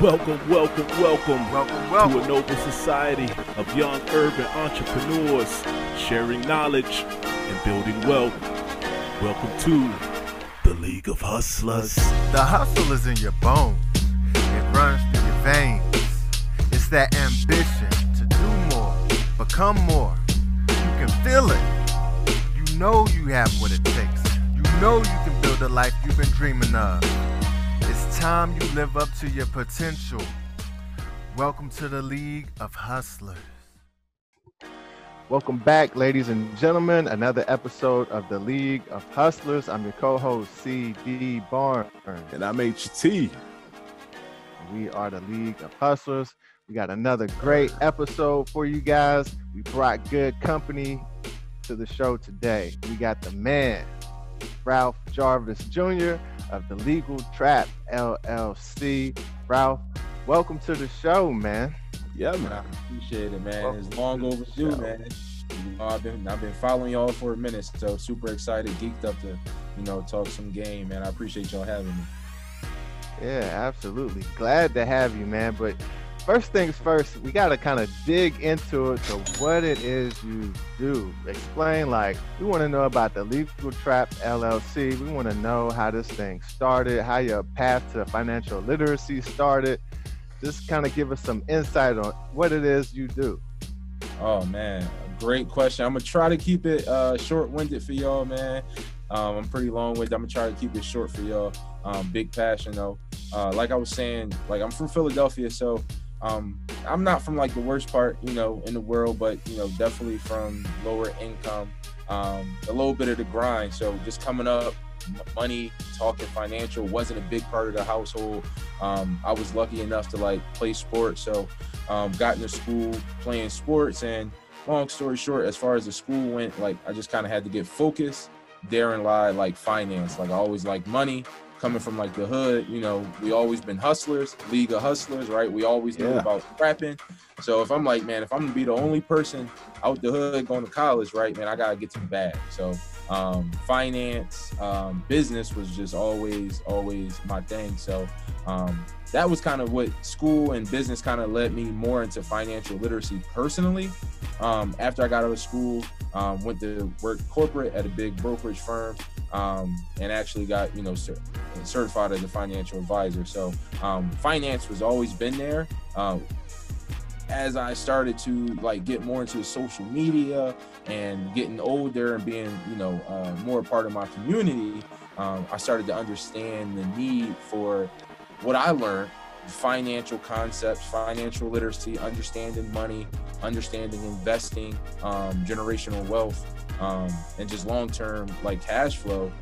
Welcome, welcome, welcome, Welcome, welcome. to a noble society of young urban entrepreneurs sharing knowledge and building wealth. Welcome to the League of Hustlers. The hustle is in your bones. It runs through your veins. It's that ambition to do more, become more. You can feel it. You know you have what it takes. You know you can build a life you've been dreaming of. It's time you live up to your potential. Welcome to the League of Hustlers. Welcome back, ladies and gentlemen. Another episode of the League of Hustlers. I'm your co-host CD Barnes. And I'm HT. We are the League of Hustlers. We got another great episode for you guys. We brought good company to the show today. We got the man, Ralph Jarvis Jr. of the Legal Trap LLC. Ralph, welcome to the show, man. Yeah, I man. appreciate it, man. Welcome It's long overdue, show. man. You know, I've been I've been following y'all for a minute, so super excited, geeked up to you know talk some game, man. I appreciate y'all having me. Yeah, absolutely. Glad to have you, man. But first things first, we got to kind of dig into it to what it is you do. Explain, like, we want to know about the Legal Trap LLC. We want to know how this thing started, how your path to financial literacy started. Just kind of give us some insight on what it is you do. Oh man, great question. I'm gonna try to keep it uh, short-winded for y'all, man. Um, I'm pretty long-winded. I'm gonna try to keep it short for y'all. Um, big passion though. Uh, like I was saying, like I'm from Philadelphia, so um, I'm not from like the worst part, you know, in the world, but you know, definitely from lower income. Um, a little bit of the grind. So just coming up, money, talking financial wasn't a big part of the household. Um, I was lucky enough to like play sports, so um, got into school playing sports. And long story short, as far as the school went, like I just kind of had to get focused. Therein lied like finance. Like I always like money. Coming from like the hood, you know, we always been hustlers, league of hustlers, right? We always knew Yeah. about rapping. So if I'm like, man, if I'm gonna be the only person out the hood going to college, right, man, I gotta get to the bag. So um, finance, um, business was just always, always my thing. So um, that was kind of what school and business kind of led me more into financial literacy personally. Um, after I got out of school, um, went to work corporate at a big brokerage firm, um, and actually got you know cer- certified as a financial advisor. So um, finance was always been there. Um, as I started to like get more into social media and getting older and being you know uh, more a part of my community, um, I started to understand the need for what I learned financial concepts, financial literacy, understanding money, understanding investing, um, generational wealth, um, and just long term like cash flow.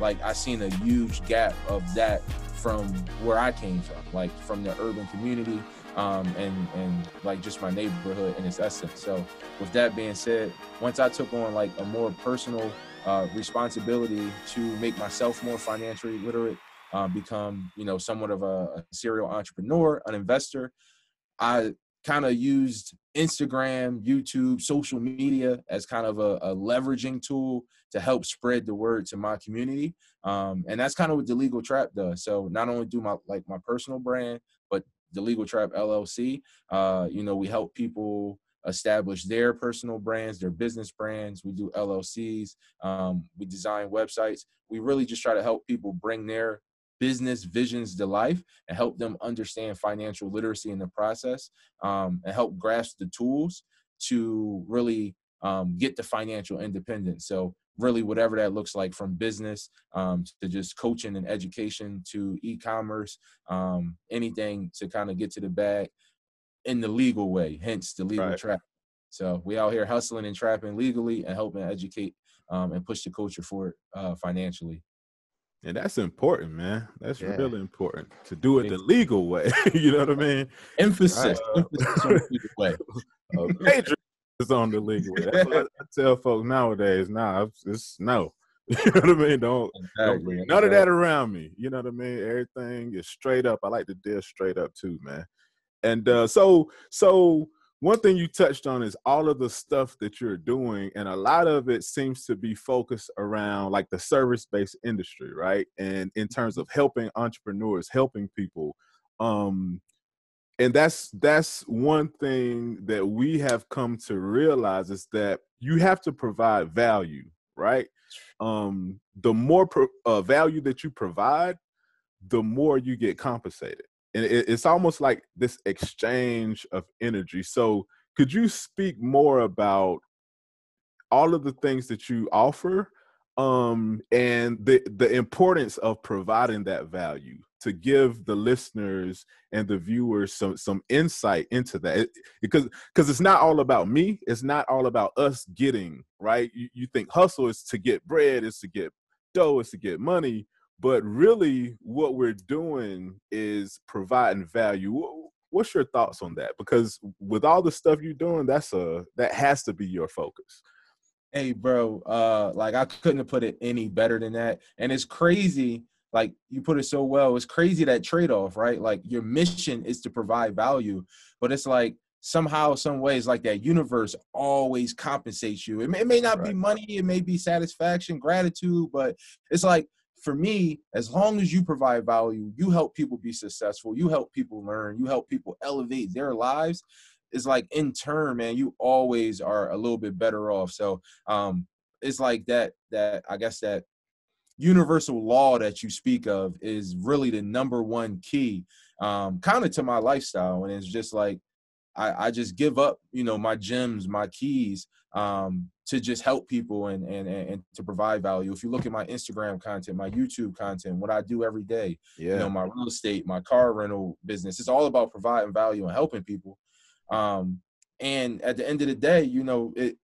Like I seen a huge gap of that from where I came from, like from the urban community um, and and like just my neighborhood in its essence. So with that being said, once I took on like a more personal uh, responsibility to make myself more financially literate, uh, become you know somewhat of a, a serial entrepreneur, an investor, I kind of used Instagram, YouTube, social media as kind of a, a leveraging tool to help spread the word to my community. Um, and that's kind of what the Legal Trap does. So not only do my like my personal brand, but the Legal Trap LLC, uh, you know, we help people establish their personal brands, their business brands. We do LLCs. Um, we design websites. We really just try to help people bring their business visions to life and help them understand financial literacy in the process um, and help grasp the tools to really um, get to financial independence. So really whatever that looks like from business um, to just coaching and education to e-commerce, um, anything to kind of get to the bag in the legal way, hence the legal Right. trap. So we out here hustling and trapping legally and helping educate um, and push the culture forward uh, financially. And that's important, man. That's Yeah. really important to do it the legal way. you know what I mean? Emphasis, Right. emphasis on the legal way. Uh, Major is on the legal way. That's what I, tell folks nowadays. Nah, it's, it's no. You know what I mean? Don't don't bring none of that around me. You know what I mean? Everything is straight up. I like to deal straight up too, man. And uh, so, so one thing you touched on is all of the stuff that you're doing, and a lot of it seems to be focused around like the service-based industry, right? And in terms of helping entrepreneurs, helping people. Um, and that's that's one thing that we have come to realize is that you have to provide value right um the more pro- uh, value that you provide the more you get compensated and it, it's almost like this exchange of energy. So could you speak more about all of the things that you offer um and the the importance of providing that value to give the listeners and the viewers some some insight into that? It, because because it's not all about me. It's not all about us getting right? You, you think hustle is to get bread is to get dough is to get money but really what we're doing is providing value. What's your thoughts on that? Because with all the stuff you're doing that's a that has to be your focus. Hey bro uh like i couldn't have put it any better than that. And it's crazy like you put it so well it's crazy that trade-off right? Like your mission is to provide value but it's like somehow some ways like that universe always compensates you. It may, it may not right. be money it may be satisfaction gratitude but it's like for me as long as you provide value you help people be successful you help people learn you help people elevate their lives it's like in turn man you always are a little bit better off. So um it's like that that i guess that universal law that you speak of is really the number one key um, kind of to my lifestyle. And it's just like I, I just give up you know my gems my keys um, to just help people and, and and to provide value if you look at my instagram content my youtube content what i do every day yeah. you know my real estate my car rental business it's all about providing value and helping people um, and at the end of the day you know it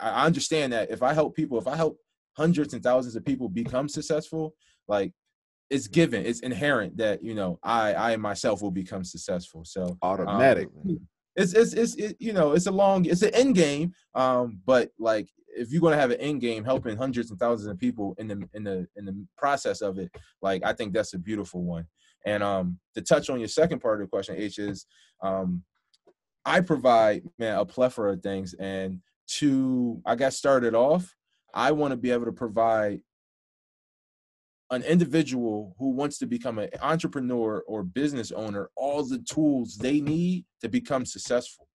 i understand that if i help people if i help hundreds and thousands of people become successful, like it's given, it's inherent that you know I I myself will become successful. So automatic. Um, it's it's it's it, you know it's a long it's an end game, um, but like if you're going to have an end game helping hundreds and thousands of people in the in the in the process of it, like I think that's a beautiful one. And um, to touch on your second part of the question, H is um, I provide man a plethora of things, and to I got started off I want to be able to provide an individual who wants to become an entrepreneur or business owner all the tools they need to become successful.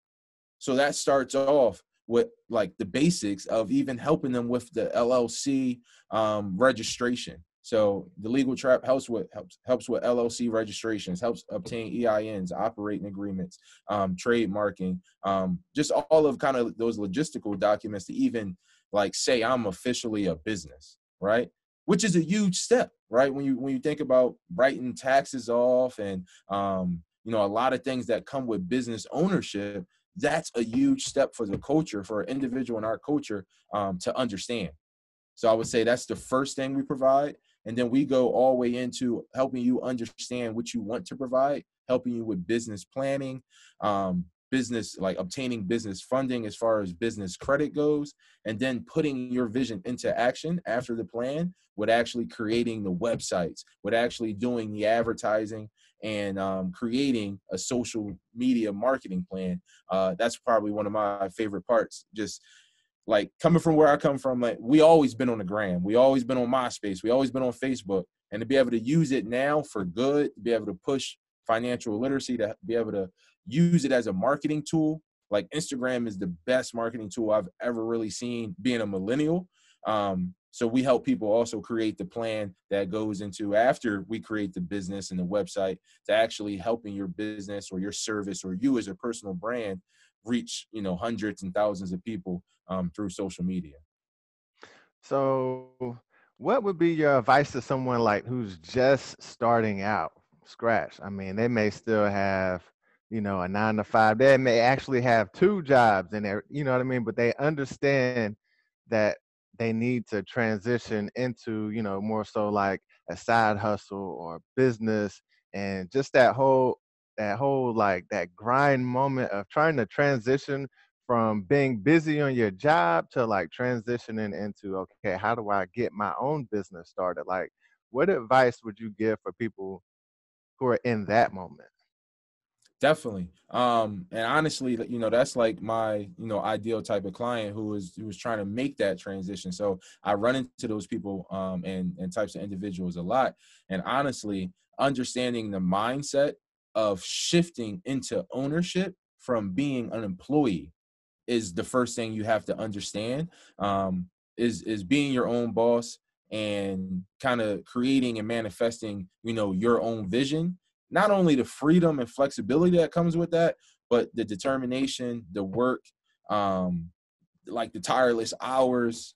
So that starts off with like the basics of even helping them with the LLC um, registration. So the legal trap helps with helps helps with LLC registrations, helps obtain EINs, operating agreements, um, trademarking, um, just all of kind of those logistical documents to even like say I'm officially a business, right? Which is a huge step, right? When you when you think about writing taxes off and um, you know a lot of things that come with business ownership, that's a huge step for the culture, for an individual in our culture um, to understand. So I would say that's the first thing we provide. And then we go all the way into helping you understand what you want to provide, helping you with business planning, um, business like obtaining business funding as far as business credit goes and then putting your vision into action after the plan with actually creating the websites with actually doing the advertising and um, creating a social media marketing plan uh, that's probably one of my favorite parts. Just like coming from where i come from like we always been on the gram. We always been on myspace. We always been on facebook. And to be able to use it now for good to be able to push financial literacy to be able to use it as a marketing tool. Like Instagram is the best marketing tool I've ever really seen being a millennial. Um, so we help people also create the plan that goes into after we create the business and the website to actually helping your business or your service or you as a personal brand reach you know hundreds and thousands of people um, through social media. So, what would be your advice to someone like who's just starting out, scratch? I mean, they may still have you know, a nine to five. They may actually have two jobs in there, you know what I mean? But they understand that they need to transition into, you know, more so like a side hustle or business and just that whole that whole like that grind moment of trying to transition from being busy on your job to like transitioning into okay, how do I get my own business started? Like what advice would you give for people who are in that moment? Definitely. Um and honestly you know that's like my you know ideal type of client who is who is trying to make that transition. So i run into those people um and and types of individuals a lot. And honestly understanding the mindset of shifting into ownership from being an employee is the first thing you have to understand um, is is being your own boss and kind of creating and manifesting you know your own vision not only the freedom and flexibility that comes with that but the determination the work um like the tireless hours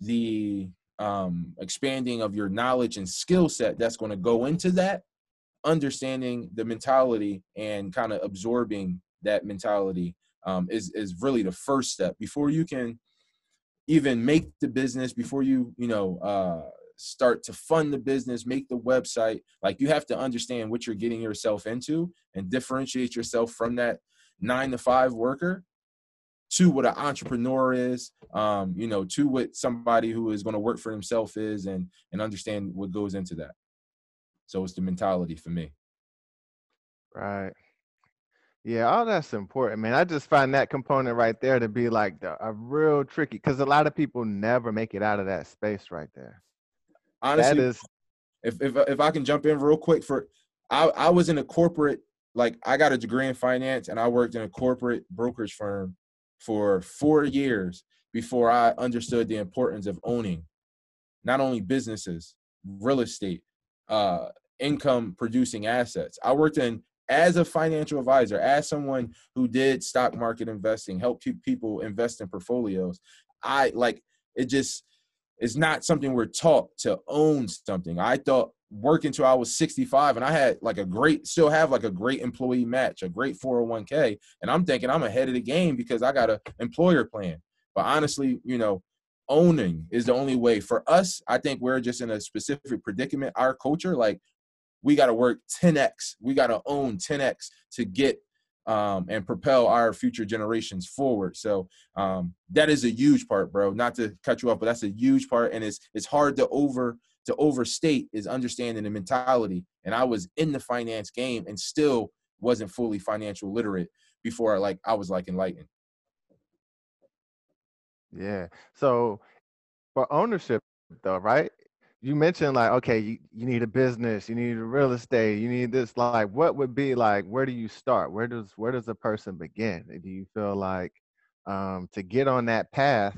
the um expanding of your knowledge and skill set that's going to go into that understanding the mentality and kind of absorbing that mentality um, is is really the first step before you can even make the business before you you know uh, start to fund the business make the website like you have to understand what you're getting yourself into and differentiate yourself from that nine to five worker to what an entrepreneur is um, you know to what somebody who is going to work for himself is and and understand what goes into that so it's the mentality for me Right. Yeah, all that's important, man. I just find that component right there to be like the, a real tricky because a lot of people never make it out of that space right there. Honestly that is if if if I can jump in real quick for I I was in a corporate like I got a degree in finance and I worked in a corporate brokerage firm for 4 years before I understood the importance of owning not only businesses, real estate, uh income producing assets. I worked in as a financial advisor, as someone who did stock market investing, help pe- people invest in portfolios. I like it just it's not something we're taught to own something. I thought working until I was 65 and I had like a great, still have like a great employee match, a great 401k. And I'm thinking I'm ahead of the game because I got an employer plan. But honestly, you know, owning is the only way for us. I think we're just in a specific predicament. Our culture, like we got to work 10x. We got to own 10x to get um, and propel our future generations forward. So um, that is a huge part, bro. Not to cut you off, but that's a huge part, and it's it's hard to over to overstate is understanding the mentality. And I was in the finance game and still wasn't fully financial literate before like I was like enlightened. Yeah. So for ownership though, right? You mentioned like, okay, you, you need a business, you need real estate, you need this. Like, what would be like, where do you start? Where does where does a person begin? Do you feel like um to get on that path,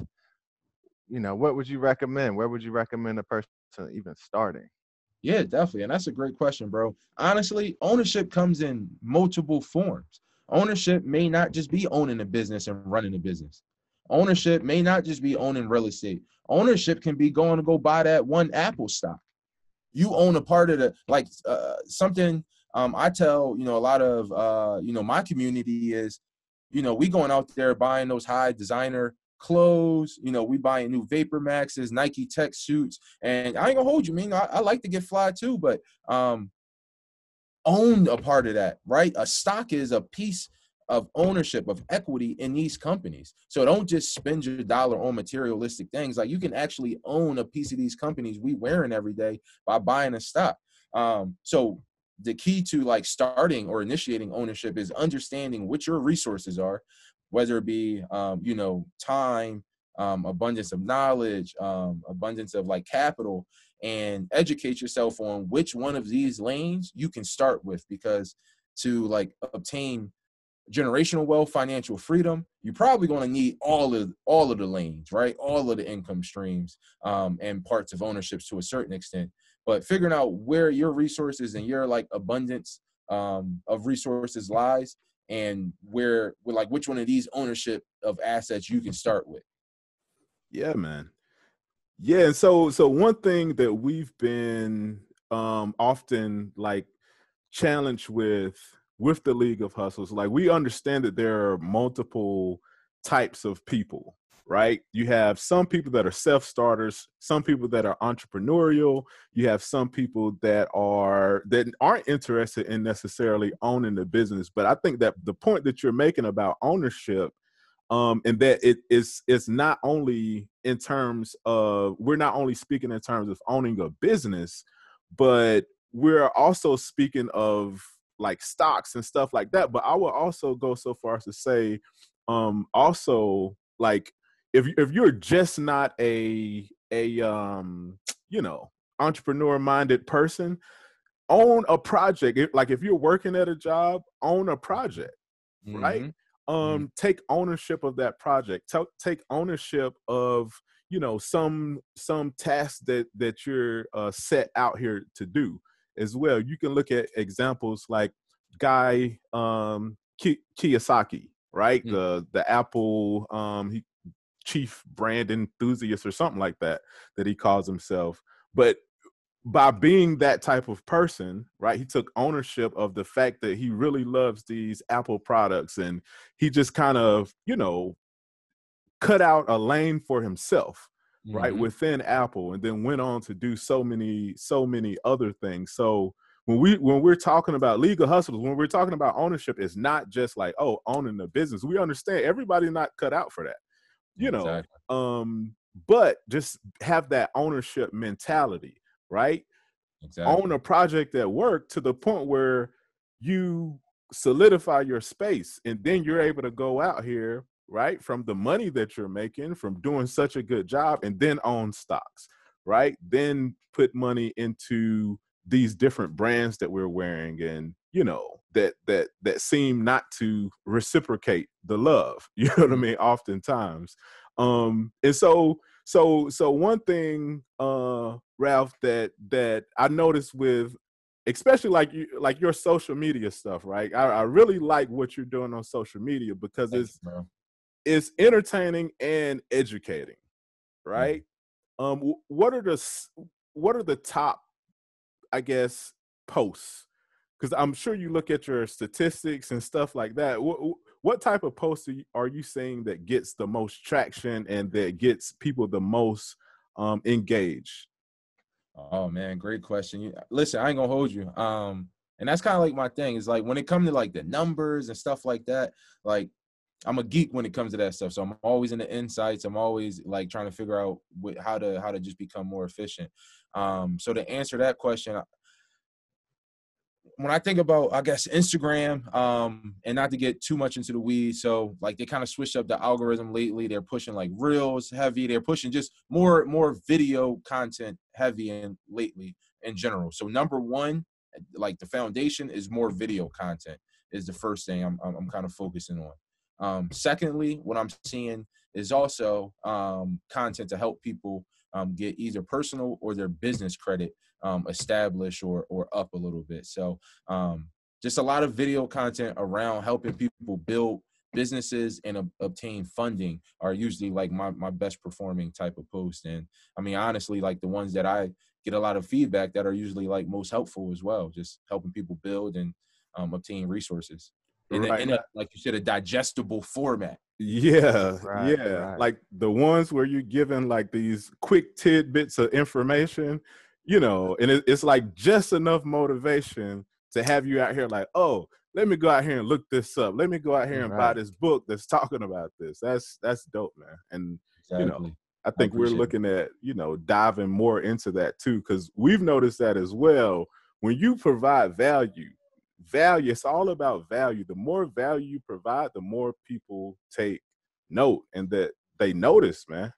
you know, what would you recommend? Where would you recommend a person even starting? Yeah, definitely. And that's a great question, bro. Honestly, ownership comes in multiple forms. Ownership may not just be owning a business and running a business. Ownership may not just be owning real estate. Ownership can be going to go buy that one Apple stock. You own a part of the like uh, something. Um, I tell you know a lot of uh, you know my community is, you know, we going out there buying those high designer clothes. You know, we buying new Vapor Maxes, Nike Tech suits, and I ain't gonna hold you, man. I, I like to get fly too, but um, own a part of that, right? A stock is a piece of ownership of equity in these companies. So don't just spend your dollar on materialistic things. Like you can actually own a piece of these companies we wearing every day by buying a stock. Um, so the key to like starting or initiating ownership is understanding what your resources are, whether it be um, you know time, um, abundance of knowledge, um, abundance of like capital, and educate yourself on which one of these lanes you can start with because to like obtain generational wealth, financial freedom, you're probably going to need all of all of the lanes, right? All of the income streams um, and parts of ownerships to a certain extent. But figuring out where your resources and your like abundance um, of resources lies, and where, like, which one of these ownership of assets you can start with. Yeah, man. Yeah, and so so one thing that we've been um often like challenged with with the League of Hustles, like we understand that there are multiple types of people, right? You have some people that are self-starters, some people that are entrepreneurial, you have some people that are that aren't interested in necessarily owning the business. But I think that the point that you're making about ownership um and that it is it's not only in terms of we're not only speaking in terms of owning a business but we're also speaking of like stocks and stuff like that but i would also go so far as to say um also like if if you're just not a a um you know entrepreneur minded person own a project. If- Like if you're working at a job, own a project right? Mhm. um take ownership of that project Ta- take ownership of you know some some tasks that that you're uh, set out here to do as well you can look at examples like guy um Ki- kiyosaki right Mm. the the apple um he, chief brand enthusiast or something like that that he calls himself but by being that type of person, right? He took ownership of the fact that he really loves these Apple products and he just kind of, you know, cut out a lane for himself, right, Mhm. within Apple and then went on to do so many so many other things. So when we when we're talking about legal hustles, when we're talking about ownership, it's not just like, oh, owning the business. We understand everybody's not cut out for that. You know, Exactly. um but just have that ownership mentality right Exactly. own a project at work to the point where you solidify your space and then you're able to go out here right from the money that you're making from doing such a good job and then own stocks right? Then put money into these different brands that we're wearing and you know that that that seem not to reciprocate the love you know what i mean oftentimes. Um and so so so one thing uh ralph that that i noticed with especially like you like your social media stuff right? I, I really like what you're doing on social media because Thank it's you. It's entertaining and educating right um what are the what are the top i guess posts because i'm sure you look at your statistics and stuff like that what, what type of posts are you, are you seeing that gets the most traction and that gets people the most um engaged Oh man, great question. You, listen, I ain't gonna hold you. Um, and that's kind of like my thing. Is like when it comes to like the numbers and stuff like that. Like I'm a geek when it comes to that stuff. So I'm always in the insights. I'm always like trying to figure out wh- how to how to just become more efficient. Um, so to answer that question, when I think about, I guess Instagram, um, and not to get too much into the weeds, so like they kind of switched up the algorithm lately. They're pushing like reels heavy. They're pushing just more more video content heavy and lately in general. So number one, like the foundation is more video content is the first thing I'm I'm, I'm kind of focusing on. Um, secondly, what I'm seeing is also um, content to help people um, get either personal or their business credit um, established or or up a little bit. So um, just a lot of video content around helping people build businesses and ob- obtain funding are usually like my my best performing type of post. And I mean, honestly, like the ones that I get a lot of feedback that are usually like most helpful as well, just helping people build and um, obtain resources in, a, Right. in a like you said a digestible format. Yeah, Right, yeah. right. Like the ones where you're given like these quick tidbits of information, you know, and it, it's like just enough motivation to have you out here like, oh, let me go out here and look this up. Let me go out here and buy this book that's talking about this. That's that's dope, man. And You know, I think we're appreciate it. looking at, you know, diving more into that too, because we've noticed that as well. When you provide value, value, it's all about value. The more value you provide, the more people take note and that they notice, man.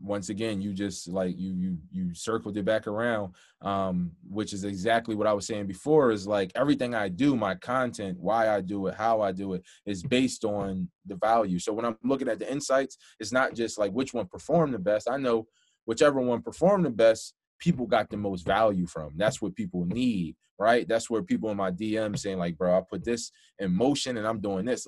once again you just like you you you circled it back around um which is exactly what i was saying before is like everything i do my content why i do it how i do it is based on the value so when i'm looking at the insights it's not just like which one performed the best i know whichever one performed the best people got the most value from that's what people need right that's where people in my dm saying like bro i put this in motion and i'm doing this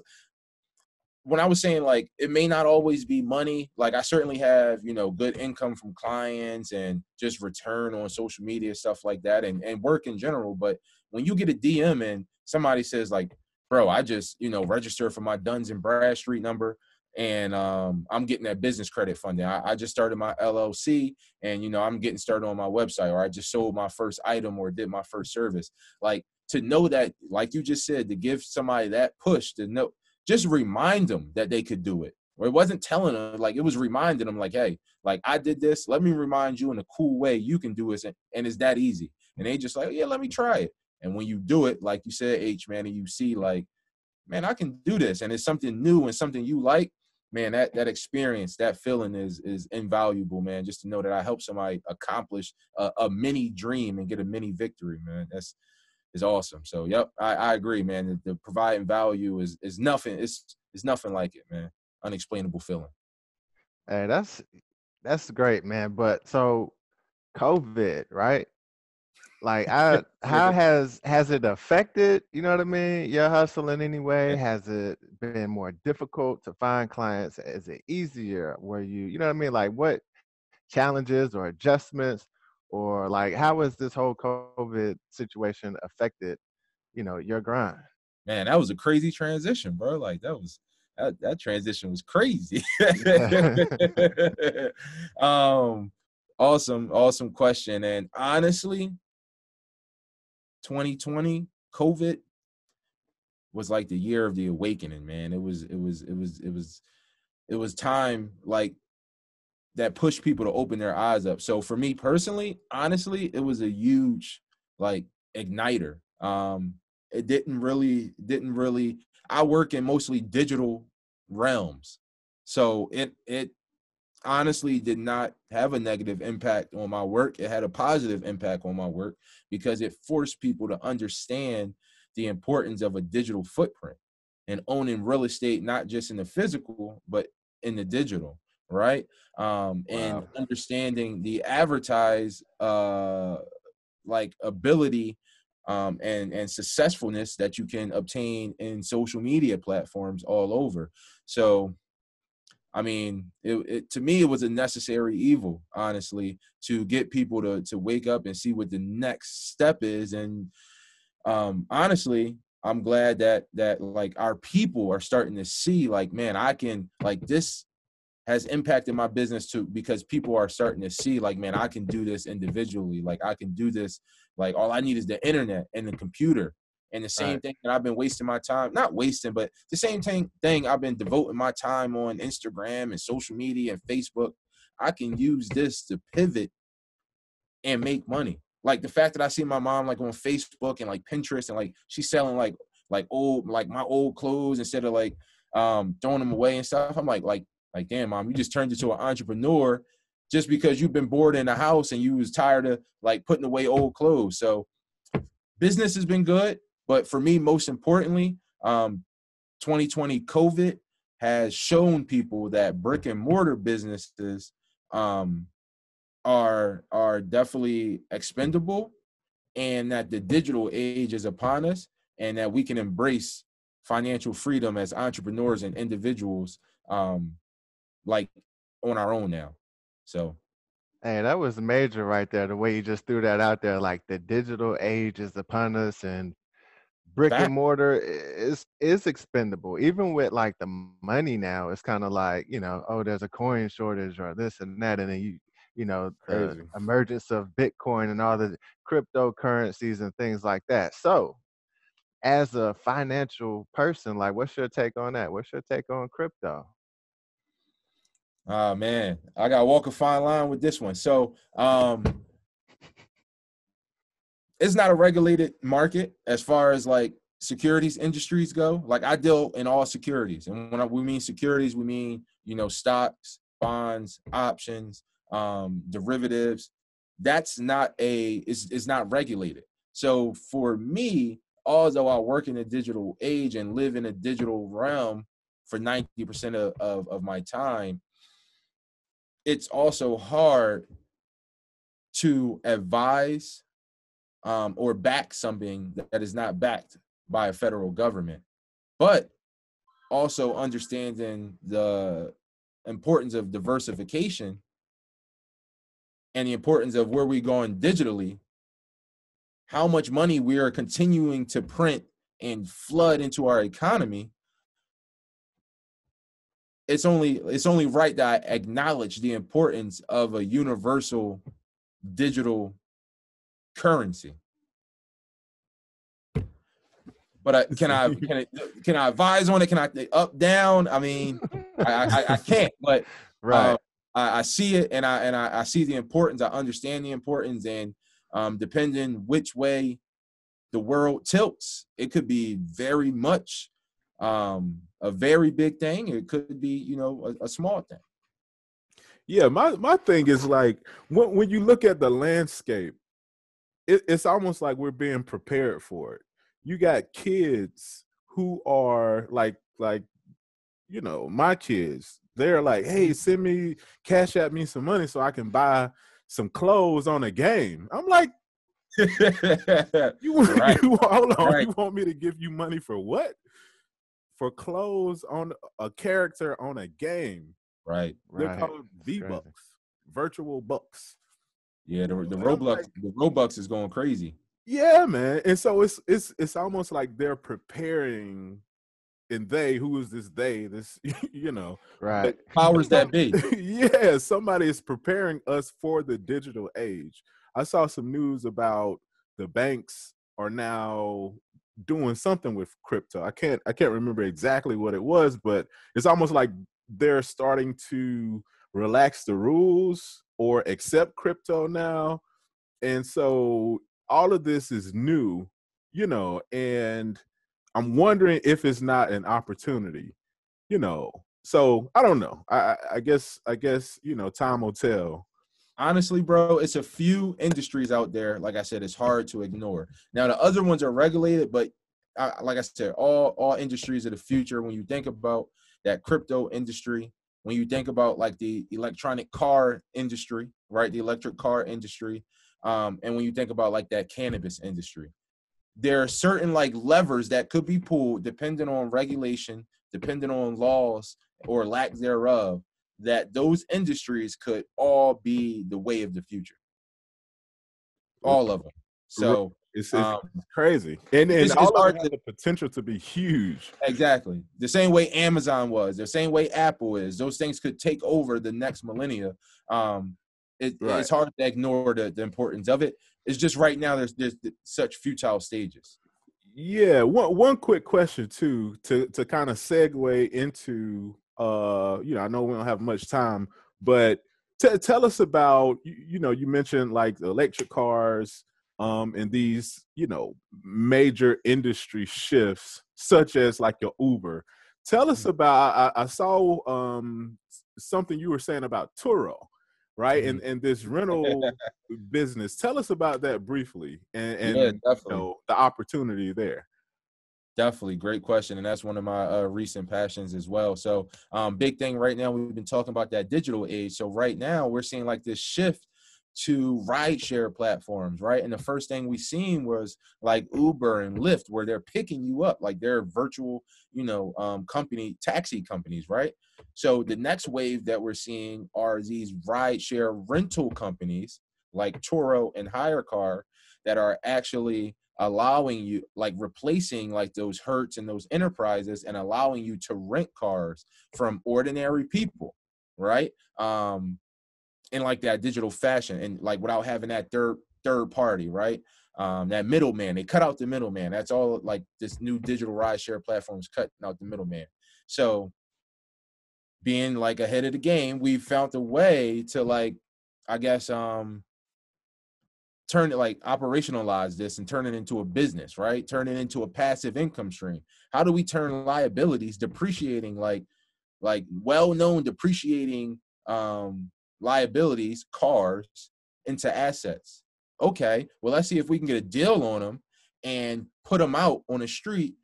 when I was saying like it may not always be money, like I certainly have, you know, good income from clients and just return on social media, stuff like that, and, and work in general. But when you get a DM and somebody says, like, bro, I just, you know, registered for my Duns and Bradstreet number and um, I'm getting that business credit funding. I, I just started my LLC and you know, I'm getting started on my website, or I just sold my first item or did my first service. Like to know that, like you just said, to give somebody that push to know just remind them that they could do it. Or it wasn't telling them, like it was reminding them, like, hey, like I did this. Let me remind you in a cool way you can do it, and, and it's that easy. And they just like, yeah, let me try it. And when you do it, like you said, H man, and you see like, man, I can do this, and it's something new and something you like. Man, that that experience, that feeling is is invaluable, man. Just to know that I helped somebody accomplish a, a mini dream and get a mini victory, man. That's is awesome. So, yep, I, I agree, man. The, the providing value is is nothing. It's it's nothing like it, man. Unexplainable feeling. Hey, that's that's great, man. But so COVID, right? Like I how has has it affected, you know what I mean, your hustle in any way? Has it been more difficult to find clients? Is it easier? Were you, you know what I mean? Like what challenges or adjustments or like how has this whole COVID situation affected, you know, your grind? Man, that was a crazy transition, bro. Like that was that, that transition was crazy. um awesome, awesome question. And honestly, 2020, COVID was like the year of the awakening, man. It was, it was, it was, it was, it was time like that pushed people to open their eyes up. So for me personally, honestly, it was a huge like igniter. Um, it didn't really, didn't really. I work in mostly digital realms, so it it honestly did not have a negative impact on my work. It had a positive impact on my work because it forced people to understand the importance of a digital footprint and owning real estate, not just in the physical, but in the digital, right? Um, and understanding the advertise uh, like ability um, and and successfulness that you can obtain in social media platforms all over. So I mean, it, it, to me, it was a necessary evil, honestly, to get people to to wake up and see what the next step is. And um, honestly, I'm glad that that like our people are starting to see, like, man, I can like this has impacted my business too because people are starting to see, like, man, I can do this individually. Like, I can do this. Like, all I need is the internet and the computer and the same right. thing that I've been wasting my time, not wasting, but the same thing thing I've been devoting my time on Instagram and social media and Facebook. I can use this to pivot and make money. Like the fact that I see my mom like on Facebook and like Pinterest and like she's selling like like old like my old clothes instead of like um throwing them away and stuff. I'm like like like damn mom, you just turned into an entrepreneur just because you've been bored in the house and you was tired of like putting away old clothes. So business has been good. But for me, most importantly, um, 2020 COVID has shown people that brick and mortar businesses um, are are definitely expendable, and that the digital age is upon us, and that we can embrace financial freedom as entrepreneurs and individuals, um, like on our own now. So Hey, that was major right there. The way you just threw that out there, like the digital age is upon us, and brick and mortar is is expendable even with like the money now it's kind of like you know oh there's a coin shortage or this and that and then you you know Crazy. the emergence of bitcoin and all the cryptocurrencies and things like that. So as a financial person like what's your take on that? What's your take on crypto? Oh man i gotta walk a fine line with this one. So um it's not a regulated market as far as like securities industries go. Like I deal in all securities, and when we mean securities, we mean you know stocks, bonds, options, um, derivatives. That's not a is is not regulated. So for me, although I work in a digital age and live in a digital realm for 90% of, of, of my time, it's also hard to advise um, or back something that is not backed by a federal government, but also understanding the importance of diversification and the importance of where we're going digitally, how much money we are continuing to print and flood into our economy. It's only it's only right that I acknowledge the importance of a universal digital currency. But I, can I can I can I advise on it? Can I up down? I mean, I, I, I can't. But right, uh, I, I, see it and I and I, I, see the importance. I understand the importance, and um, depending which way the world tilts, it could be very much um, a very big thing. It could be, you know, a, a small thing. Yeah, my my thing is like when when you look at the landscape, it, it's almost like we're being prepared for it. You got kids who are like like you know my kids. They're like, hey, send me cash at me some money so I can buy some clothes on a game. I'm like, you, Right. you hold on, Right. you want me to give you money for what? For clothes on a character on a game. right. They're Right. called V. Bucks, virtual bucks. Yeah, the, the Roblox, like- the Robux is going crazy. Yeah, man. And so it's it's it's almost like they're preparing, and they who is this they? This you know, Right. Powers that be. yeah, somebody is preparing us for the digital age. I saw some news about the banks are now doing something with crypto. I can't I can't remember exactly what it was, but it's almost like they're starting to relax the rules or accept crypto now. And so all of this is new, you know, and I'm wondering if it's not an opportunity, you know. So I don't know. I, I- I guess I guess you know time will tell. honestly, bro, it's a few industries out there. Like I said, it's hard to ignore. Now the other ones are regulated, but uh, like I said, all all industries of the future. When you think about that crypto industry, when you think about like the electronic car industry, right, the electric car industry, um, and when you think about like that cannabis industry, there are certain like levers that could be pulled depending on regulation, depending on laws or lack thereof that those industries could all be the way of the future. All of them. So It's, it's um, crazy, and and it's- it's all of hard it the potential to be huge. exactly the same way Amazon was, the same way Apple is. Those things could take over the next millennia. Um, it, Right. It's hard to ignore the, the importance of it. It's just right now there's there's such futile stages. Yeah, one one quick question too to to kind of segue into uh you know I know we don't have much time, but t- tell us about you, you know you mentioned like electric cars um and these you know major industry shifts such as like your Uber. Tell us about I, I saw um something you were saying about Turo, right? And and this rental business. Tell us about that briefly and and yeah, you know the opportunity there. Definitely, great question, and that's one of my uh, recent passions as well. So, um, big thing right now, we've been talking about that digital age. So, right now, we're seeing like this shift to rideshare platforms, right? And the first thing we seen was like Uber and Lyft, where they're picking you up, like they're virtual, you know, um, company taxi companies, right? So, the next wave that we're seeing are these rideshare rental companies like Turo and HyreCar that are actually allowing you like replacing like those hertz and those enterprises and allowing you to rent cars from ordinary people right um in like that digital fashion and like without having that third third party right um that middleman they cut out the middleman that's all like this new digital rideshare platform is cutting out the middleman so being like ahead of the game we found a way to like i guess um turn it like operationalize this and turn it into a business, right? Turn it into a passive income stream. How do we turn liabilities depreciating like like well-known depreciating um liabilities, cars into assets? Okay, well let's see if we can get a deal on them and put them out on the street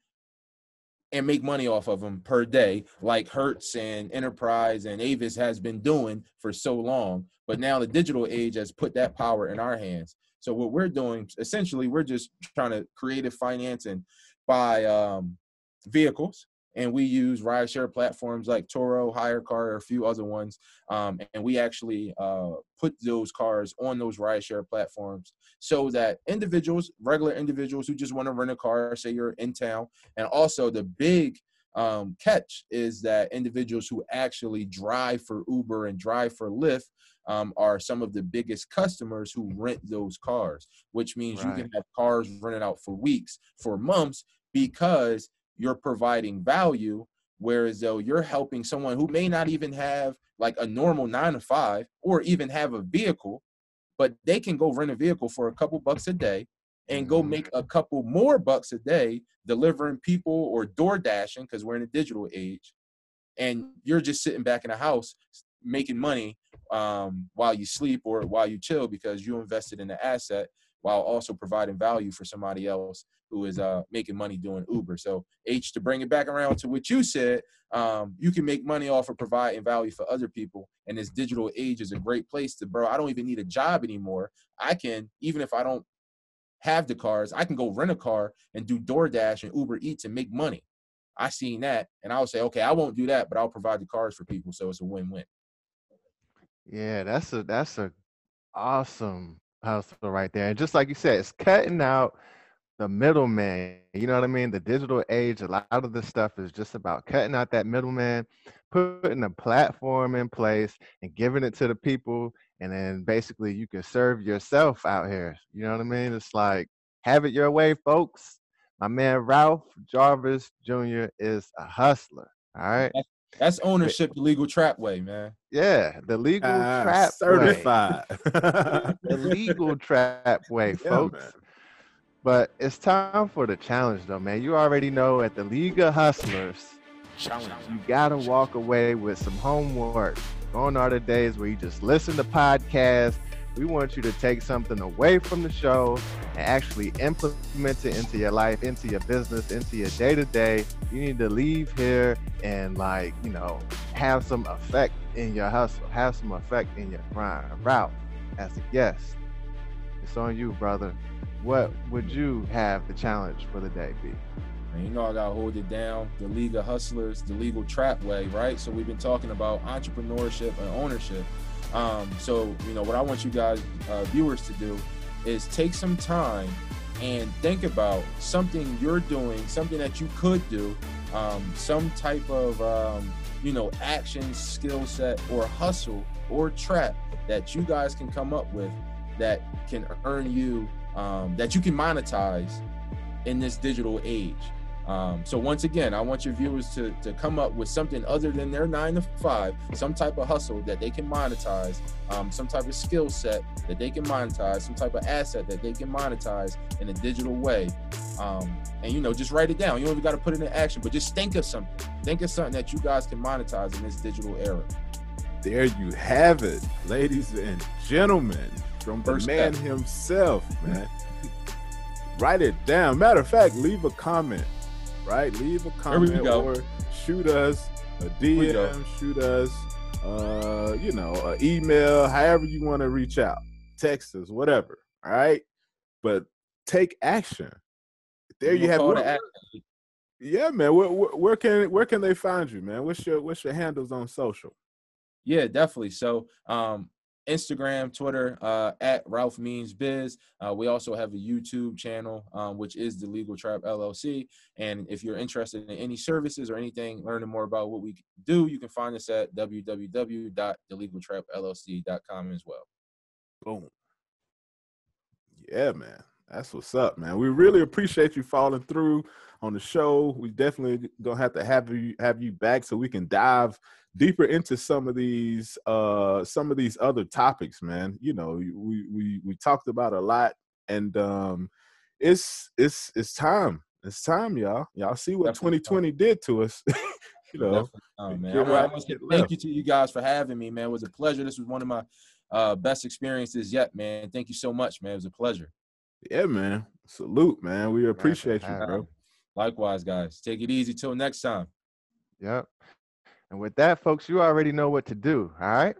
and make money off of them per day, like Hertz and Enterprise and Avis has been doing for so long. But now the digital age has put that power in our hands. So what we're doing, essentially, we're just trying to creative finance and buy um, vehicles, and we use rideshare platforms like Turo, HyreCar, or a few other ones, um, and we actually uh, put those cars on those rideshare platforms so that individuals, regular individuals who just want to rent a car, say you're in town, and also the big um, catch is that individuals who actually drive for Uber and drive for Lyft um, are some of the biggest customers who rent those cars, which means you can have cars rented out for weeks, for months, because you're providing value. Whereas though you're helping someone who may not even have like a normal nine to five or even have a vehicle, but they can go rent a vehicle for a couple bucks a day and go Mhm. make a couple more bucks a day delivering people or door dashing because we're in a digital age and you're just sitting back in the house making money um, while you sleep or while you chill because you invested in the asset while also providing value for somebody else who is uh, making money doing Uber. So H, to bring it back around to what you said, um, you can make money off of providing value for other people. And this digital age is a great place to, bro. I don't even need a job anymore. I can, even if I don't have the cars, I can go rent a car and do DoorDash and Uber Eats and make money. I seen that, and I would say, okay, I won't do that, but I'll provide the cars for people, so it's a win-win. Yeah, that's a that's a awesome hustle right there. And just like you said, it's cutting out the middleman. You know what I mean? The digital age, a lot of this stuff is just about cutting out that middleman, putting a platform in place and giving it to the people. And then basically you can serve yourself out here. You know what I mean? It's like have it your way, folks. My man Ralph Jarvis Jr. is a hustler. All right. That's ownership the legal trap way, man. Yeah, the legal Ah, trap way. certified. The legal trap way, Yeah, folks. man. But it's time for the challenge, though, man. You already know at the League of Hustlers, challenge. you gotta walk away with some homework. Gone are the days where you just listen to podcasts. We want you to take something away from the show and actually implement it into your life, into your business, into your day to day. You need to leave here and, like, you know, have some effect in your hustle, have some effect in your grind. Ralph, as a guest, it's on you, brother. What would you have the challenge for the day be? You know I gotta hold it down. The League of Hustlers, the legal trap way, right? So we've been talking about entrepreneurship and ownership. Um, so you know what I want you guys, uh, viewers, to do is take some time and think about something you're doing, something that you could do, um, some type of um, you know action, skill set, or hustle or trap that you guys can come up with that can earn you, um, that you can monetize in this digital age. Um, so once again, I want your viewers to, to come up with something other than their nine to five, some type of hustle that they can monetize, um, some type of skill set that they can monetize, some type of asset that they can monetize in a digital way. Um, and you know, just write it down. You don't even got to put it in action, but just think of something. Think of something that you guys can monetize in this digital era. There you have it, ladies and gentlemen, from the First man step. himself, man. Write it down. Matter of fact, leave a comment, right? Leave a comment or shoot us a. DM, shoot us, uh, you know, an email, however you want to reach out, text us, whatever. All right, but take action. There you We'll have. call Where, to action. yeah, man. Where, where, where can where can they find you, man? What's your what's your handles on social? Yeah, definitely. So um Instagram, Twitter, uh, at Ralph Means Biz. Uh, we also have a YouTube channel, um, which is the Legal Trap LLC. And if you're interested in any services or anything, learning more about what we do, you can find us at www.thelegaltrapllc.com as well. Boom. Yeah, man. That's what's up, man. We really appreciate you falling through on the show. We definitely gonna have to have you have you back so we can dive deeper into some of these uh some of these other topics, man. You know, we we we talked about a lot and um it's it's it's time. It's time, y'all. Y'all see what Definitely 2020 did to us. you know. Oh, man. I thank left. you to you guys for having me, man. It was a pleasure. This was one of my uh, best experiences yet, man. Thank you so much, man. It was a pleasure. Yeah, man. Salute, man. We appreciate you, bro. Likewise, guys. Take it easy till next time. Yep. And with that, folks, you already know what to do. All right.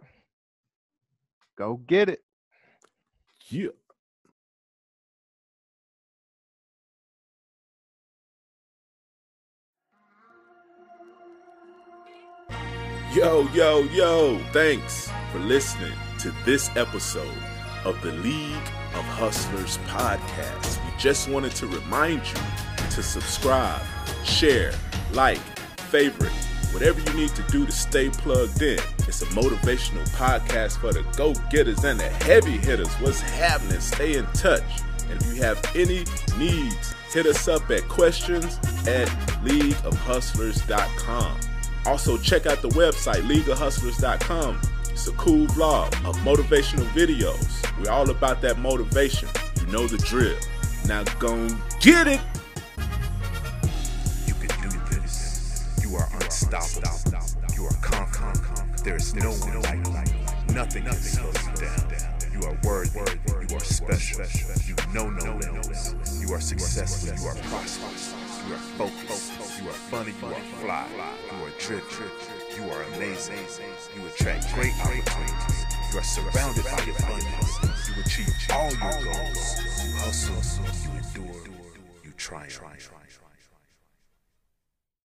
Go get it. Yeah. Yo, yo, yo, thanks for listening to this episode of the League of Hustlers podcast. We just wanted to remind you to subscribe, share, like, favorite, whatever you need to do to stay plugged in. It's a motivational podcast for the go getters and the heavy hitters. What's happening? Stay in touch. And if you have any needs, hit us up at questions at leagueofhustlers.com. Also, check out the website, leagueofhustlers.com. It's a cool vlog of motivational videos. We're all about that motivation. You know the drill. Now go get it. You can do this. You are unstoppable. You are confident. There is no one like you. Nothing can slow you down. You are worthy. You are special. You know no limits. You are successful. You are prosperous. You are focused. You are funny. You are fly. You are driven. You are amazing. You attract great opportunities. You are surrounded by abundance. You achieve all your goals. You hustle. You endure. You triumph.